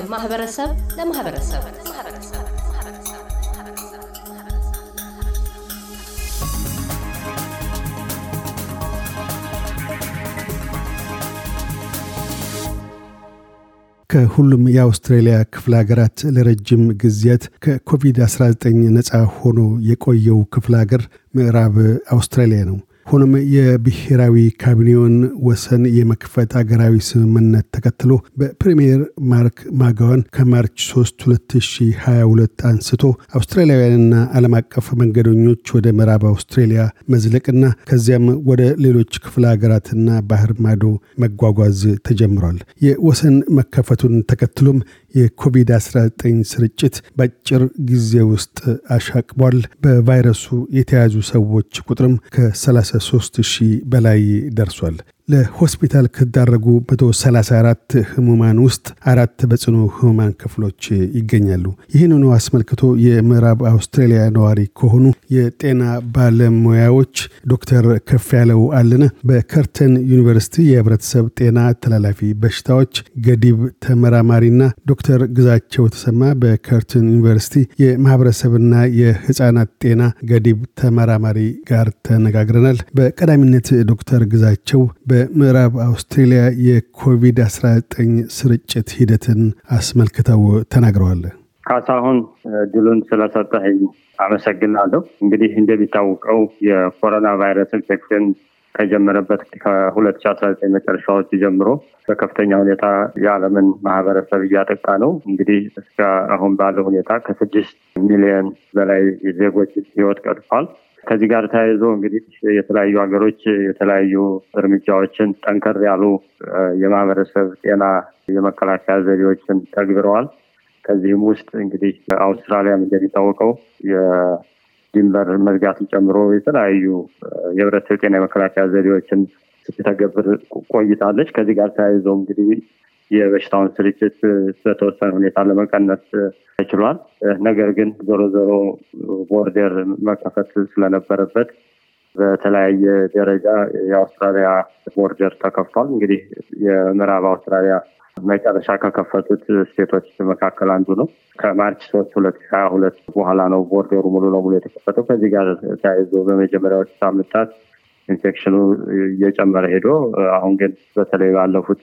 ከማህበረሰብ ለማህበረሰብ ከሁሉም የአውስትራሊያ ክፍለ ሀገራት ለረጅም ጊዜያት ከኮቪድ-19 ነፃ ሆኖ የቆየው ክፍለ ሀገር ምዕራብ አውስትራሊያ ነው። ሆኖም የብሔራዊ ካቢኔውን ወሰን የመክፈት አገራዊ ስምምነት ተከትሎ በፕሪምየር ማርክ ማጋዋን ከማርች 3 2022 አንስቶ አውስትራሊያውያንና ዓለም አቀፍ መንገደኞች ወደ ምዕራብ አውስትሬሊያ መዝለቅና ከዚያም ወደ ሌሎች ክፍለ ሀገራትና ባህር ማዶ መጓጓዝ ተጀምሯል። የወሰን መከፈቱን ተከትሎም የኮቪድ-19 ስርጭት በአጭር ጊዜ ውስጥ አሻቅቧል። በቫይረሱ የተያዙ ሰዎች ቁጥርም ከ33 ሺህ በላይ ደርሷል። ለሆስፒታል ከዳረጉ 134 ህሙማን ውስጥ አራት በጽኑ ህሙማን ክፍሎች ይገኛሉ። ይህንኑ አስመልክቶ የምዕራብ አውስትራሊያ ነዋሪ ከሆኑ የጤና ባለሙያዎች ዶክተር ከፍ ያለው አለነ በከርተን ዩኒቨርሲቲ የህብረተሰብ ጤና ተላላፊ በሽታዎች ገዲብ ተመራማሪና ዶክተር ግዛቸው ተሰማ በከርተን ዩኒቨርሲቲ የማህበረሰብና የህፃናት ጤና ገዲብ ተመራማሪ ጋር ተነጋግረናል። በቀዳሚነት ዶክተር ግዛቸው በምዕራብ አውስትሬሊያ የኮቪድ-19 ስርጭት ሂደትን አስመልክተው ተናግረዋል። ካሳሁን ዕድሉን ስለሰጠኝ አመሰግናለሁ። እንግዲህ እንደሚታወቀው የኮሮና ቫይረስ ኢንፌክሽን ከጀመረበት ከሁለት ሺ አስራ ዘጠኝ መጨረሻዎች ጀምሮ በከፍተኛ ሁኔታ የዓለምን ማህበረሰብ እያጠቃ ነው። እንግዲህ እስከ አሁን ባለው ሁኔታ ከስድስት ሚሊዮን በላይ ዜጎች ህይወት ቀጥፏል። ከዚህ ጋር ተያይዞ እንግዲህ የተለያዩ ሀገሮች የተለያዩ እርምጃዎችን ጠንከር ያሉ የማህበረሰብ ጤና የመከላከያ ዘዴዎችን ተግብረዋል። ከዚህም ውስጥ እንግዲህ አውስትራሊያም እንደሚታወቀው የድንበር መዝጋትን ጨምሮ የተለያዩ የህብረተሰብ ጤና የመከላከያ ዘዴዎችን ስትተገብር ቆይታለች። ከዚህ ጋር ተያይዞ እንግዲህ የበሽታውን ስርጭት በተወሰነ ሁኔታ ለመቀነስ ተችሏል። ነገር ግን ዞሮ ዞሮ border መከፈት ስለነበረበት በተለያየ ደረጃ የአውስትራሊያ border ተከፍቷል። እንግዲህ የምዕራብ አውስትራሊያ መጨረሻ ከከፈቱት state ኦች መካከል አንዱ ነው። ከ March ሶስት ሁለት ሀያ ሁለት በኋላ ነው border ኡ ሙሉ ለሙሉ የተከፈተው። ከዚህ ጋር ተያይዞ በመጀመሪያዎች ሳምንታት ኢንፌክሽኑ እየጨመረ ሄዶ አሁን ግን በተለይ ባለፉት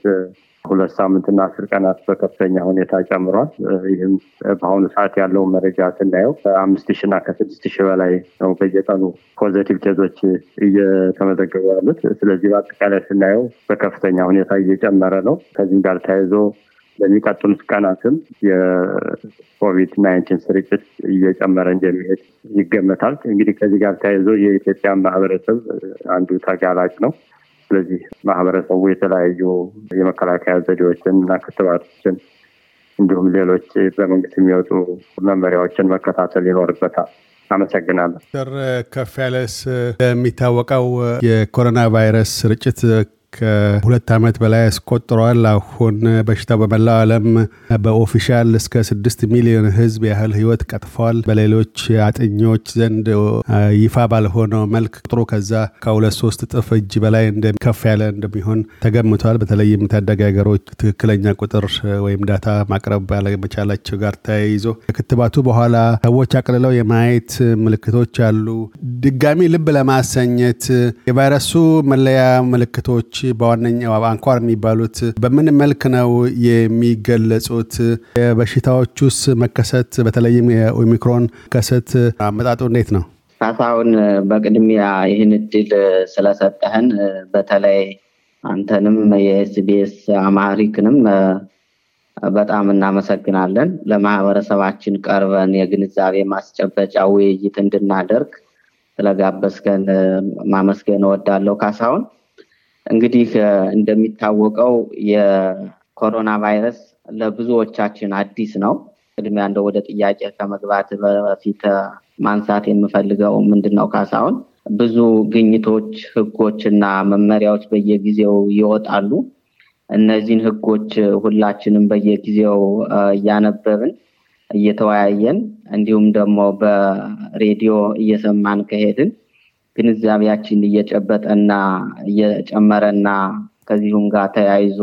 ሁለት ሳምንትና አስር ቀናት በከፍተኛ ሁኔታ ጨምሯል። ይህም በአሁኑ ሰዓት ያለውን መረጃ ስናየው ከአምስት ሺ እና ከስድስት ሺህ በላይ ነው በየቀኑ positive case ኦች እየተመዘገቡ ያሉት። ስለዚህ በአጠቃላይ ስናየው በከፍተኛ ሁኔታ እየጨመረ ነው። ከዚህም ጋር ተያይዞ በሚቀጥሉት ቀናትም የኮቪድ nineteen ስርጭት እየጨመረ እንደሚሄድ ይገመታል። እንግዲህ ከዚህ ጋር ተያይዞ የኢትዮጵያ ማህበረሰብ አንዱ ተጋላጭ ነው። ስለዚህ ማህበረሰቡ የተለያዩ የመከላከያ ዘዴዎችን እና ክትባቶችን እንዲሁም ሌሎች በመንግስት የሚወጡ መመሪያዎችን መከታተል ይኖርበታል። አመሰግናለሁ። ዶክተር ከፍ ያለስ እንደሚታወቀው የኮሮና ቫይረስ ስርጭት ከሁለት ዓመት በላይ ያስቆጥረዋል። አሁን በሽታው በመላው ዓለም በ official እስከ ስድስት ሚሊዮን ሕዝብ ያህል ህይወት ቀጥፏል። በሌሎች አጥኚዎች ዘንድ ይፋ ባልሆነው መልክ ቁጥሩ ከዛ ከሁለት ሶስት እጥፍ እጅ በላይ ከፍ ያለ እንደሚሆን ተገምቷል። በተለይም ታዳጊ ሀገሮች ትክክለኛ ቁጥር ወይም data ማቅረብ ባለመቻላቸው ጋር ተያይዞ ከክትባቱ በኋላ ሰዎች አቅልለው የማየት ምልክቶች አሉ። ድጋሚ ልብ ለማሰኘት የቫይረሱ መለያ ምልክቶች በዋነኛው አንኳር የሚባሉት በምን መልክ ነው የሚገለጹት? የበሽታዎቹስ መከሰት በተለይም የኦሚክሮን ከሰት አመጣጡ እንዴት ነው? ካሳሁን፣ በቅድሚያ ይህን እድል ስለሰጠህን በተለይ አንተንም የኤስቢኤስ አማሪክንም በጣም እናመሰግናለን። ለማህበረሰባችን ቀርበን የግንዛቤ ማስጨበጫ ውይይት እንድናደርግ ስለጋበዝከን ማመስገን እወዳለሁ ካሳሁን። እንግዲህ እንደሚታወቀው የኮሮና ቫይረስ ለብዙዎቻችን አዲስ ነው። ቅድሚያ እንደ ወደ ጥያቄ ከመግባት በፊት ማንሳት የምፈልገው ምንድን ነው ካሳሁን፣ ብዙ ግኝቶች፣ ህጎች እና መመሪያዎች በየጊዜው ይወጣሉ። እነዚህን ህጎች ሁላችንም በየጊዜው እያነበብን እየተወያየን እንዲሁም ደግሞ በሬዲዮ እየሰማን ከሄድን ግንዛቤያችን እየጨበጠና እየጨመረና ከዚሁም ጋር ተያይዞ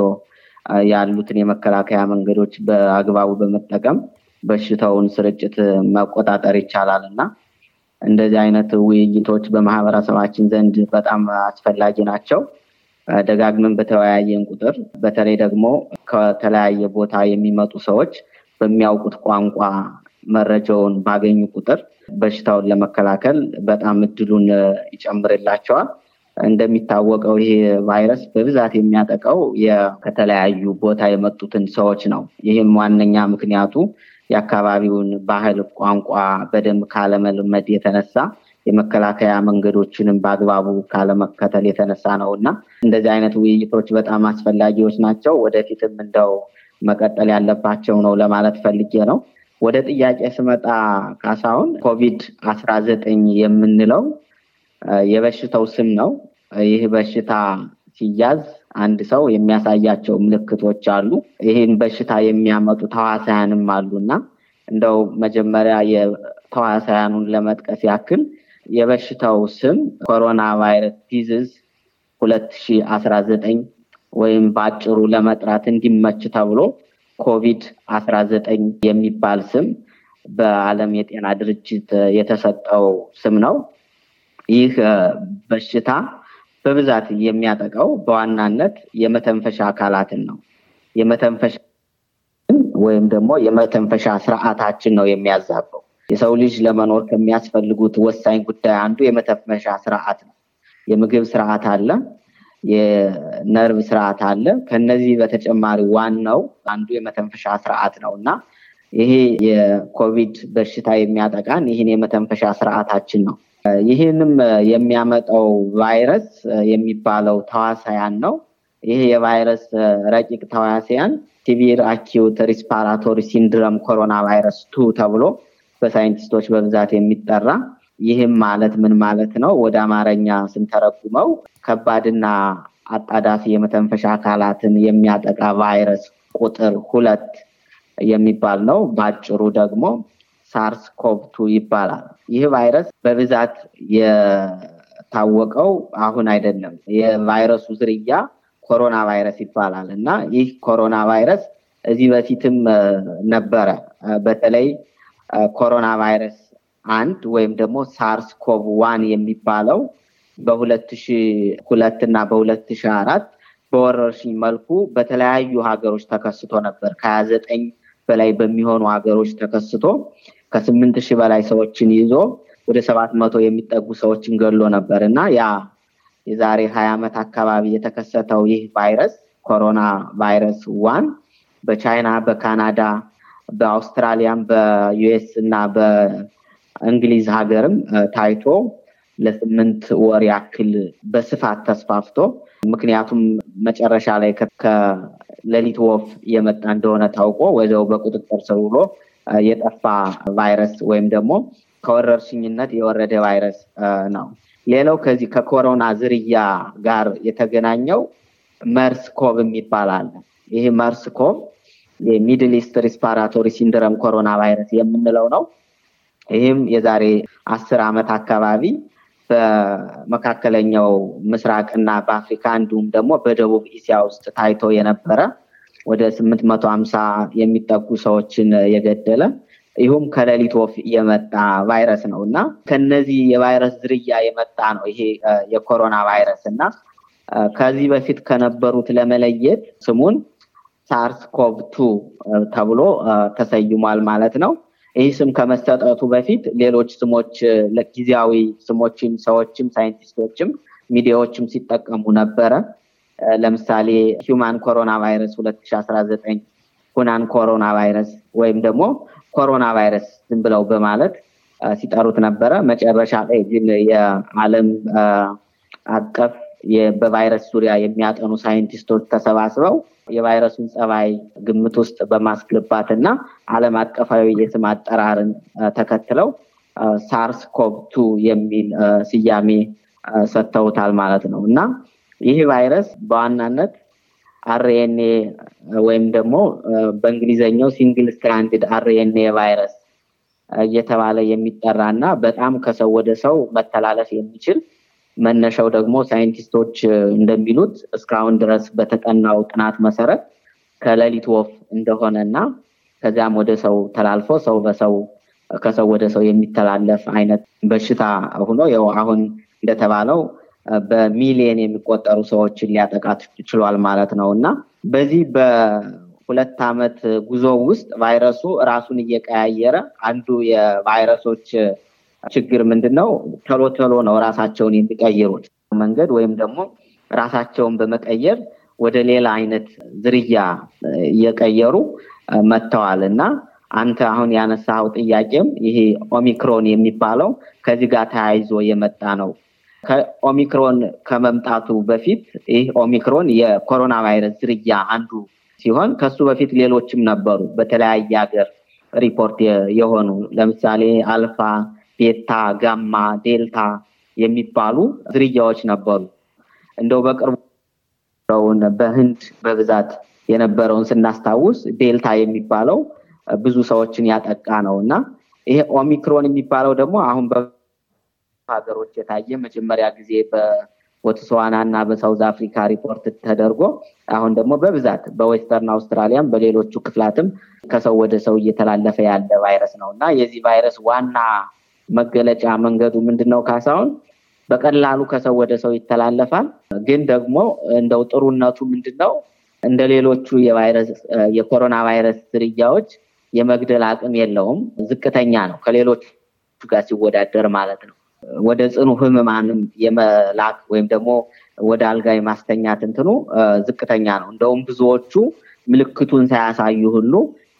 ያሉትን የመከላከያ መንገዶች በአግባቡ በመጠቀም በሽታውን ስርጭት መቆጣጠር ይቻላል እና እንደዚህ አይነት ውይይቶች በማህበረሰባችን ዘንድ በጣም አስፈላጊ ናቸው። ደጋግመን በተወያየን ቁጥር በተለይ ደግሞ ከተለያየ ቦታ የሚመጡ ሰዎች በሚያውቁት ቋንቋ መረጃውን ባገኙ ቁጥር በሽታውን ለመከላከል በጣም እድሉን ይጨምርላቸዋል። እንደሚታወቀው ይህ ቫይረስ በብዛት የሚያጠቀው ከተለያዩ ቦታ የመጡትን ሰዎች ነው። ይህም ዋነኛ ምክንያቱ የአካባቢውን ባህል፣ ቋንቋ በደንብ ካለመልመድ የተነሳ የመከላከያ መንገዶችንም በአግባቡ ካለመከተል የተነሳ ነው እና እንደዚህ አይነት ውይይቶች በጣም አስፈላጊዎች ናቸው። ወደፊትም እንደው መቀጠል ያለባቸው ነው ለማለት ፈልጌ ነው። ወደ ጥያቄ ስመጣ ካሳሁን ኮቪድ አስራ ዘጠኝ የምንለው የበሽታው ስም ነው። ይህ በሽታ ሲያዝ አንድ ሰው የሚያሳያቸው ምልክቶች አሉ። ይህን በሽታ የሚያመጡ ተዋሳያንም አሉ እና እንደው መጀመሪያ የተዋሳያኑን ለመጥቀስ ያክል የበሽታው ስም corona virus disease ሁለት ሺ አስራ ዘጠኝ ወይም በአጭሩ ለመጥራት እንዲመች ተብሎ ኮቪድ አስራ ዘጠኝ የሚባል ስም በዓለም የጤና ድርጅት የተሰጠው ስም ነው። ይህ በሽታ በብዛት የሚያጠቃው በዋናነት የመተንፈሻ አካላትን ነው። የመተንፈሻ ወይም ደግሞ የመተንፈሻ ስርዓታችን ነው የሚያዛበው። የሰው ልጅ ለመኖር ከሚያስፈልጉት ወሳኝ ጉዳይ አንዱ የመተንፈሻ ስርዓት ነው። የምግብ ስርዓት አለ፣ የነርቭ ስርዓት አለ። ከነዚህ በተጨማሪ ዋናው አንዱ የመተንፈሻ ስርዓት ነው እና ይሄ የኮቪድ በሽታ የሚያጠቃን ይህን የመተንፈሻ ስርዓታችን ነው። ይህንም የሚያመጣው ቫይረስ የሚባለው ተዋሳያን ነው። ይህ የቫይረስ ረቂቅ ተዋሲያን severe acute respiratory syndrome corona virus two ተብሎ በ scientist ኦች በብዛት የሚጠራ ይህም ማለት ምን ማለት ነው? ወደ አማርኛ ስንተረጉመው ከባድና አጣዳፊ የመተንፈሻ አካላትን የሚያጠቃ ቫይረስ ቁጥር ሁለት የሚባል ነው። በአጭሩ ደግሞ SARS CoV two ይባላል። ይህ ቫይረስ በብዛት የታወቀው አሁን አይደለም። የቫይረሱ ዝርያ ኮሮና ቫይረስ ይባላል እና ይህ ኮሮና ቫይረስ እዚህ በፊትም ነበረ። በተለይ ኮሮና ቫይረስ አንድ ወይም ደግሞ SARS CoV one የሚባለው በሁለት ሺ ሁለት እና በሁለት ሺ አራት በወረርሽኝ መልኩ በተለያዩ ሀገሮች ተከስቶ ነበር። ከሀያ ዘጠኝ በላይ በሚሆኑ ሀገሮች ተከስቶ ከስምንት ሺህ በላይ ሰዎችን ይዞ ወደ ሰባት መቶ የሚጠጉ ሰዎችን ገሎ ነበር እና ያ የዛሬ ሀያ ዓመት አካባቢ የተከሰተው ይህ ቫይረስ corona virus one በቻይና፣ በካናዳ፣ በአውስትራሊያም፣ በዩኤስ እና በእንግሊዝ ሀገርም ታይቶ ለስምንት ወር ያክል በስፋት ተስፋፍቶ ምክንያቱም መጨረሻ ላይ ከሌሊት ወፍ የመጣ እንደሆነ ታውቆ ወዲያው በቁጥጥር ስር ውሎ የጠፋ ቫይረስ ወይም ደግሞ ከወረርሽኝነት የወረደ ቫይረስ ነው። ሌላው ከዚህ ከኮሮና ዝርያ ጋር የተገናኘው MERS CoV የሚባል አለ። ይህ MERS CoV የ Middle East respiratory syndrome corona virus የምንለው ነው። ይህም የዛሬ አስር ዓመት አካባቢ በመካከለኛው ምስራቅ እና በአፍሪካ እንዲሁም ደግሞ በደቡብ እስያ ውስጥ ታይቶ የነበረ ወደ ስምንት መቶ ሀምሳ የሚጠጉ ሰዎችን የገደለ ይህም ከሌሊት ወፍ የመጣ ቫይረስ ነው እና ከነዚህ የቫይረስ ዝርያ የመጣ ነው ይሄ የኮሮና ቫይረስ እና ከዚህ በፊት ከነበሩት ለመለየት ስሙን SARS CoV two ተብሎ ተሰይሟል ማለት ነው። ይህ ስም ከመሰጠቱ በፊት ሌሎች ስሞች ጊዜያዊ ስሞችን ሰዎችም scientist ኦችም ሚዲያዎችም ሲጠቀሙ ነበረ። ለምሳሌ human corona virus 2019 ሁናን ኮሮና ቫይረስ ወይም ደግሞ ኮሮና ቫይረስ ዝም ብለው በማለት ሲጠሩት ነበረ። መጨረሻ ላይ ግን የዓለም አቀፍ በቫይረስ ዙሪያ የሚያጠኑ scientist ኦች ተሰባስበው የቫይረሱን ጸባይ ግምት ውስጥ በማስገባት እና ዓለም አቀፋዊ የስም አጠራርን ተከትለው SARS CoV የሚል ስያሜ ሰጥተውታል ማለት ነው። እና ይህ ቫይረስ በዋናነት RNA ወይም ደግሞ በእንግሊዘኛው single stranded RNA virus እየተባለ የሚጠራ እና በጣም ከሰው ወደ ሰው መተላለፍ የሚችል መነሻው ደግሞ scientist ኦች እንደሚሉት እስካሁን ድረስ በተጠናው ጥናት መሰረት ከሌሊት ወፍ እንደሆነ እና ከዚያም ወደ ሰው ተላልፎ ሰው በሰው ከሰው ወደ ሰው የሚተላለፍ አይነት በሽታ ሆኖ ያው አሁን እንደተባለው በሚሊየን የሚቆጠሩ ሰዎችን ሊያጠቃ ችሏል ማለት ነው። እና በዚህ በሁለት ዓመት ጉዞ ውስጥ ቫይረሱ ራሱን እየቀያየረ አንዱ የቫይረሶች ችግር ምንድን ነው? ቶሎ ቶሎ ነው ራሳቸውን የሚቀይሩት መንገድ ወይም ደግሞ ራሳቸውን በመቀየር ወደ ሌላ አይነት ዝርያ እየቀየሩ መጥተዋል እና አንተ አሁን ያነሳው ጥያቄም ይሄ ኦሚክሮን የሚባለው ከዚህ ጋር ተያይዞ የመጣ ነው። ከኦሚክሮን ከመምጣቱ በፊት ይህ ኦሚክሮን የኮሮና ቫይረስ ዝርያ አንዱ ሲሆን ከሱ በፊት ሌሎችም ነበሩ በተለያየ ሀገር ሪፖርት የሆኑ ለምሳሌ አልፋ፣ ቤታ፣ ጋማ፣ ዴልታ የሚባሉ ዝርያዎች ነበሩ። እንደው በቅርቡ በህንድ በብዛት የነበረውን ስናስታውስ ዴልታ የሚባለው ብዙ ሰዎችን ያጠቃ ነው እና ይሄ ኦሚክሮን የሚባለው ደግሞ አሁን ሀገሮች የታየ መጀመሪያ ጊዜ በቦትስዋና እና በ South Africa ሪፖርት ተደርጎ አሁን ደግሞ በብዛት በ Western Australia ም በሌሎቹ ክፍላትም ከሰው ወደ ሰው እየተላለፈ ያለ ቫይረስ ነው እና የዚህ ቫይረስ ዋና መገለጫ መንገዱ ምንድን ነው ካሳሁን? በቀላሉ ከሰው ወደ ሰው ይተላለፋል። ግን ደግሞ እንደው ጥሩነቱ ምንድን ነው? እንደ ሌሎቹ የኮሮና ቫይረስ ዝርያዎች የመግደል አቅም የለውም። ዝቅተኛ ነው ከሌሎቹ ጋር ሲወዳደር ማለት ነው። ወደ ጽኑ ህሙማንም የመላክ ወይም ደግሞ ወደ አልጋ የማስተኛት እንትኑ ዝቅተኛ ነው። እንደውም ብዙዎቹ ምልክቱን ሳያሳዩ ሁሉ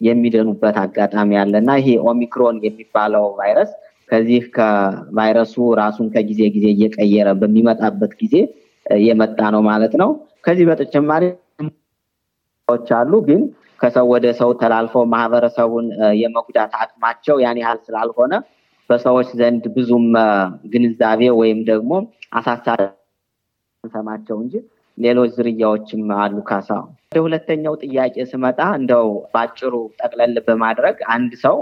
የሚደኑበት አጋጣሚ አለ እና ይሄ ኦሚክሮን የሚባለው ቫይረስ ከዚህ ከቫይረሱ ራሱን ከጊዜ ጊዜ እየቀየረ በሚመጣበት ጊዜ የመጣ ነው ማለት ነው። ከዚህ በተጨማሪ ዎች አሉ ግን ከሰው ወደ ሰው ተላልፈው ማህበረሰቡን የመጉዳት አቅማቸው ያን ያህል ስላልሆነ በሰዎች ዘንድ ብዙም ግንዛቤ ወይም ደግሞ አሳሳቢ እንጂ ሌሎች ዝርያዎችም አሉ። ካሳ ወደ ሁለተኛው ጥያቄ ስመጣ እንደው በአጭሩ ጠቅለል በማድረግ አንድ ሰው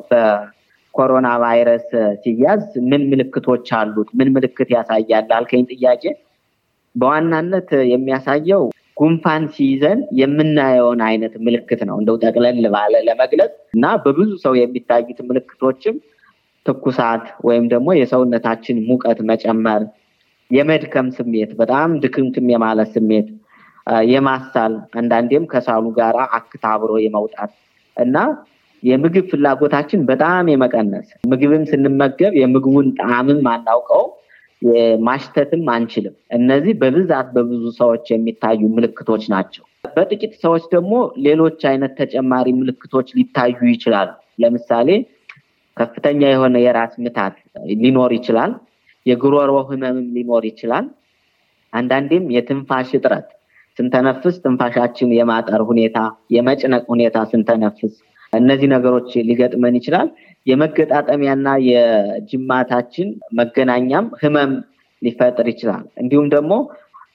በኮሮና ቫይረስ ሲያዝ ምን ምልክቶች አሉት? ምን ምልክት ያሳያል አልከኝ ጥያቄ በዋናነት የሚያሳየው ጉንፋን ሲይዘን የምናየውን አይነት ምልክት ነው። እንደው ጠቅለል ባለ ለመግለጽ እና በብዙ ሰው የሚታዩት ምልክቶችም ትኩሳት ወይም ደግሞ የሰውነታችን ሙቀት መጨመር፣ የመድከም ስሜት፣ በጣም ድክምክም የማለት ስሜት፣ የማሳል አንዳንዴም ከሳሉ ጋር አክታ አብሮ የመውጣት እና የምግብ ፍላጎታችን በጣም የመቀነስ ምግብም ስንመገብ የምግቡን ጣዕምም አናውቀው ማሽተትም አንችልም። እነዚህ በብዛት በብዙ ሰዎች የሚታዩ ምልክቶች ናቸው። በጥቂት ሰዎች ደግሞ ሌሎች አይነት ተጨማሪ ምልክቶች ሊታዩ ይችላሉ። ለምሳሌ ከፍተኛ የሆነ የራስ ምታት ሊኖር ይችላል። የጉሮሮ ህመምም ሊኖር ይችላል። አንዳንዴም የትንፋሽ እጥረት ስንተነፍስ ትንፋሻችን የማጠር ሁኔታ፣ የመጭነቅ ሁኔታ ስንተነፍስ እነዚህ ነገሮች ሊገጥመን ይችላል። የመገጣጠሚያና የጅማታችን መገናኛም ህመም ሊፈጥር ይችላል። እንዲሁም ደግሞ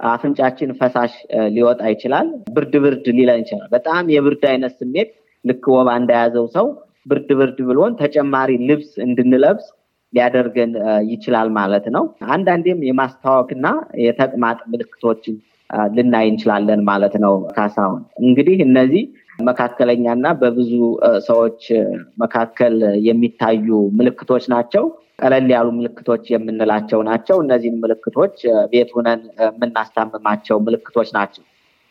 አፍንጫችን ፈሳሽ ሊወጣ ይችላል። ብርድ ብርድ ሊለን ይችላል። በጣም የብርድ አይነት ስሜት ልክ ወባ እንደያዘው ሰው ብርድ ብርድ ብሎን ተጨማሪ ልብስ እንድንለብስ ሊያደርገን ይችላል ማለት ነው። አንዳንዴም የማስታወክና የተቅማጥ ምልክቶችን ልናይ እንችላለን ማለት ነው። ካሳሁን እንግዲህ እነዚህ መካከለኛና በብዙ ሰዎች መካከል የሚታዩ ምልክቶች ናቸው። ቀለል ያሉ ምልክቶች የምንላቸው ናቸው። እነዚህም ምልክቶች ቤት ሁነን የምናስታምማቸው ምልክቶች ናቸው።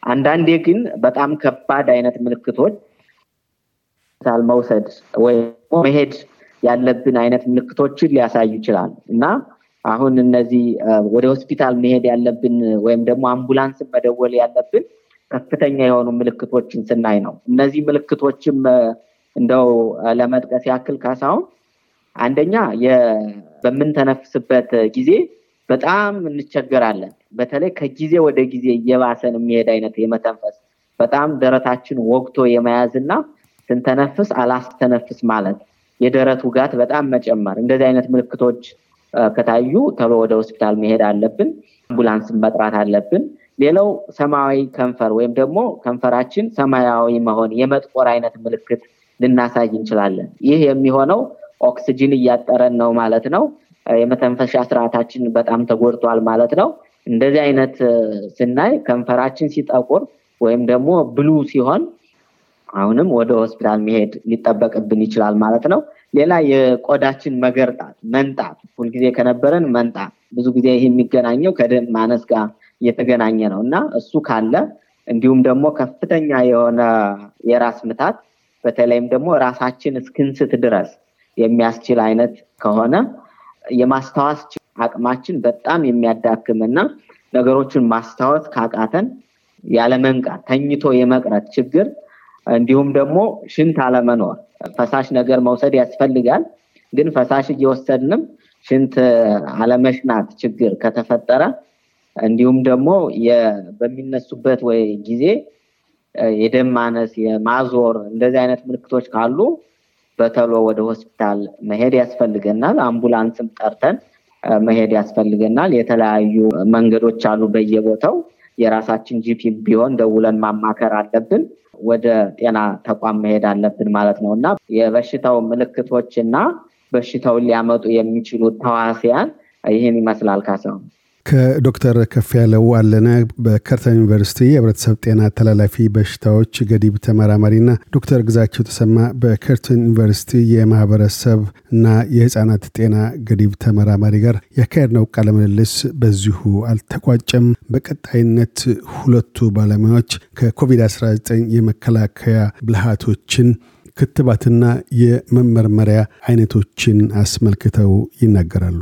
አንዳንዴ ግን በጣም ከባድ አይነት ምልክቶች መውሰድ ወይም መሄድ ያለብን አይነት ምልክቶችን ሊያሳዩ ይችላል እና አሁን እነዚህ ወደ ሆስፒታል መሄድ ያለብን ወይም ደግሞ አምቡላንስን መደወል ያለብን ከፍተኛ የሆኑ ምልክቶችን ስናይ ነው። እነዚህ ምልክቶችም እንደው ለመጥቀስ ያክል ካሳሁን አንደኛ በምንተነፍስበት ጊዜ በጣም እንቸገራለን። በተለይ ከጊዜ ወደ ጊዜ እየባሰን የሚሄድ አይነት የመተንፈስ በጣም ደረታችን ወግቶ የመያዝ እና ስንተነፍስ አላስተነፍስ ማለት የደረት ውጋት በጣም መጨመር እንደዚህ አይነት ምልክቶች ከታዩ ተሎ ወደ ሆስፒታል መሄድ አለብን አምቡላንስን መጥራት አለብን ሌላው ሰማያዊ ከንፈር ወይም ደግሞ ከንፈራችን ሰማያዊ መሆን የመጥቆር አይነት ምልክት ልናሳይ እንችላለን። ይህ የሚሆነው ኦክስጅን እያጠረን ነው ማለት ነው። የመተንፈሻ ስርዓታችን በጣም ተጎድቷል ማለት ነው። እንደዚህ አይነት ስናይ ከንፈራችን ሲጠቁር ወይም ደግሞ ብሉ ሲሆን አሁንም ወደ ሆስፒታል መሄድ ሊጠበቅብን ይችላል ማለት ነው። ሌላ የቆዳችን መገርጣት፣ መንጣት ሁልጊዜ ከነበረን መንጣት። ብዙ ጊዜ ይህ የሚገናኘው ከደም ማነስ ጋር እየተገናኘ ነው እና እሱ ካለ እንዲሁም ደግሞ ከፍተኛ የሆነ የራስ ምታት በተለይም ደግሞ ራሳችን እስክንስት ድረስ የሚያስችል አይነት ከሆነ የማስታወስ አቅማችን በጣም የሚያዳክም እና ነገሮችን ማስታወስ ካቃተን ያለመንቃት፣ ተኝቶ የመቅረት ችግር እንዲሁም ደግሞ ሽንት አለመኖር፣ ፈሳሽ ነገር መውሰድ ያስፈልጋል። ግን ፈሳሽ እየወሰድንም ሽንት አለመሽናት ችግር ከተፈጠረ እንዲሁም ደግሞ በሚነሱበት ወይ ጊዜ የደም ማነስ፣ የማዞር እንደዚህ አይነት ምልክቶች ካሉ በተሎ ወደ ሆስፒታል መሄድ ያስፈልገናል። አምቡላንስም ጠርተን መሄድ ያስፈልገናል። የተለያዩ መንገዶች አሉ በየቦታው የራሳችን GP ቢሆን ደውለን ማማከር አለብን። ወደ ጤና ተቋም መሄድ አለብን ማለት ነው እና የበሽታው ምልክቶች እና በሽታውን ሊያመጡ የሚችሉ ተዋሲያን ይህን ይመስላል ካሰው ከዶክተር ከፍ ያለው አለነ በከርተን ዩኒቨርሲቲ የህብረተሰብ ጤና ተላላፊ በሽታዎች ገዲብ ተመራማሪና ዶክተር ግዛቸው ተሰማ በከርተን ዩኒቨርሲቲ የማህበረሰብ እና የህፃናት ጤና ገዲብ ተመራማሪ ጋር ያካሄድነው ቃለ ምልልስ በዚሁ አልተቋጨም። በቀጣይነት ሁለቱ ባለሙያዎች ከኮቪድ-19 የመከላከያ ብልሃቶችን ክትባትና የመመርመሪያ አይነቶችን አስመልክተው ይናገራሉ።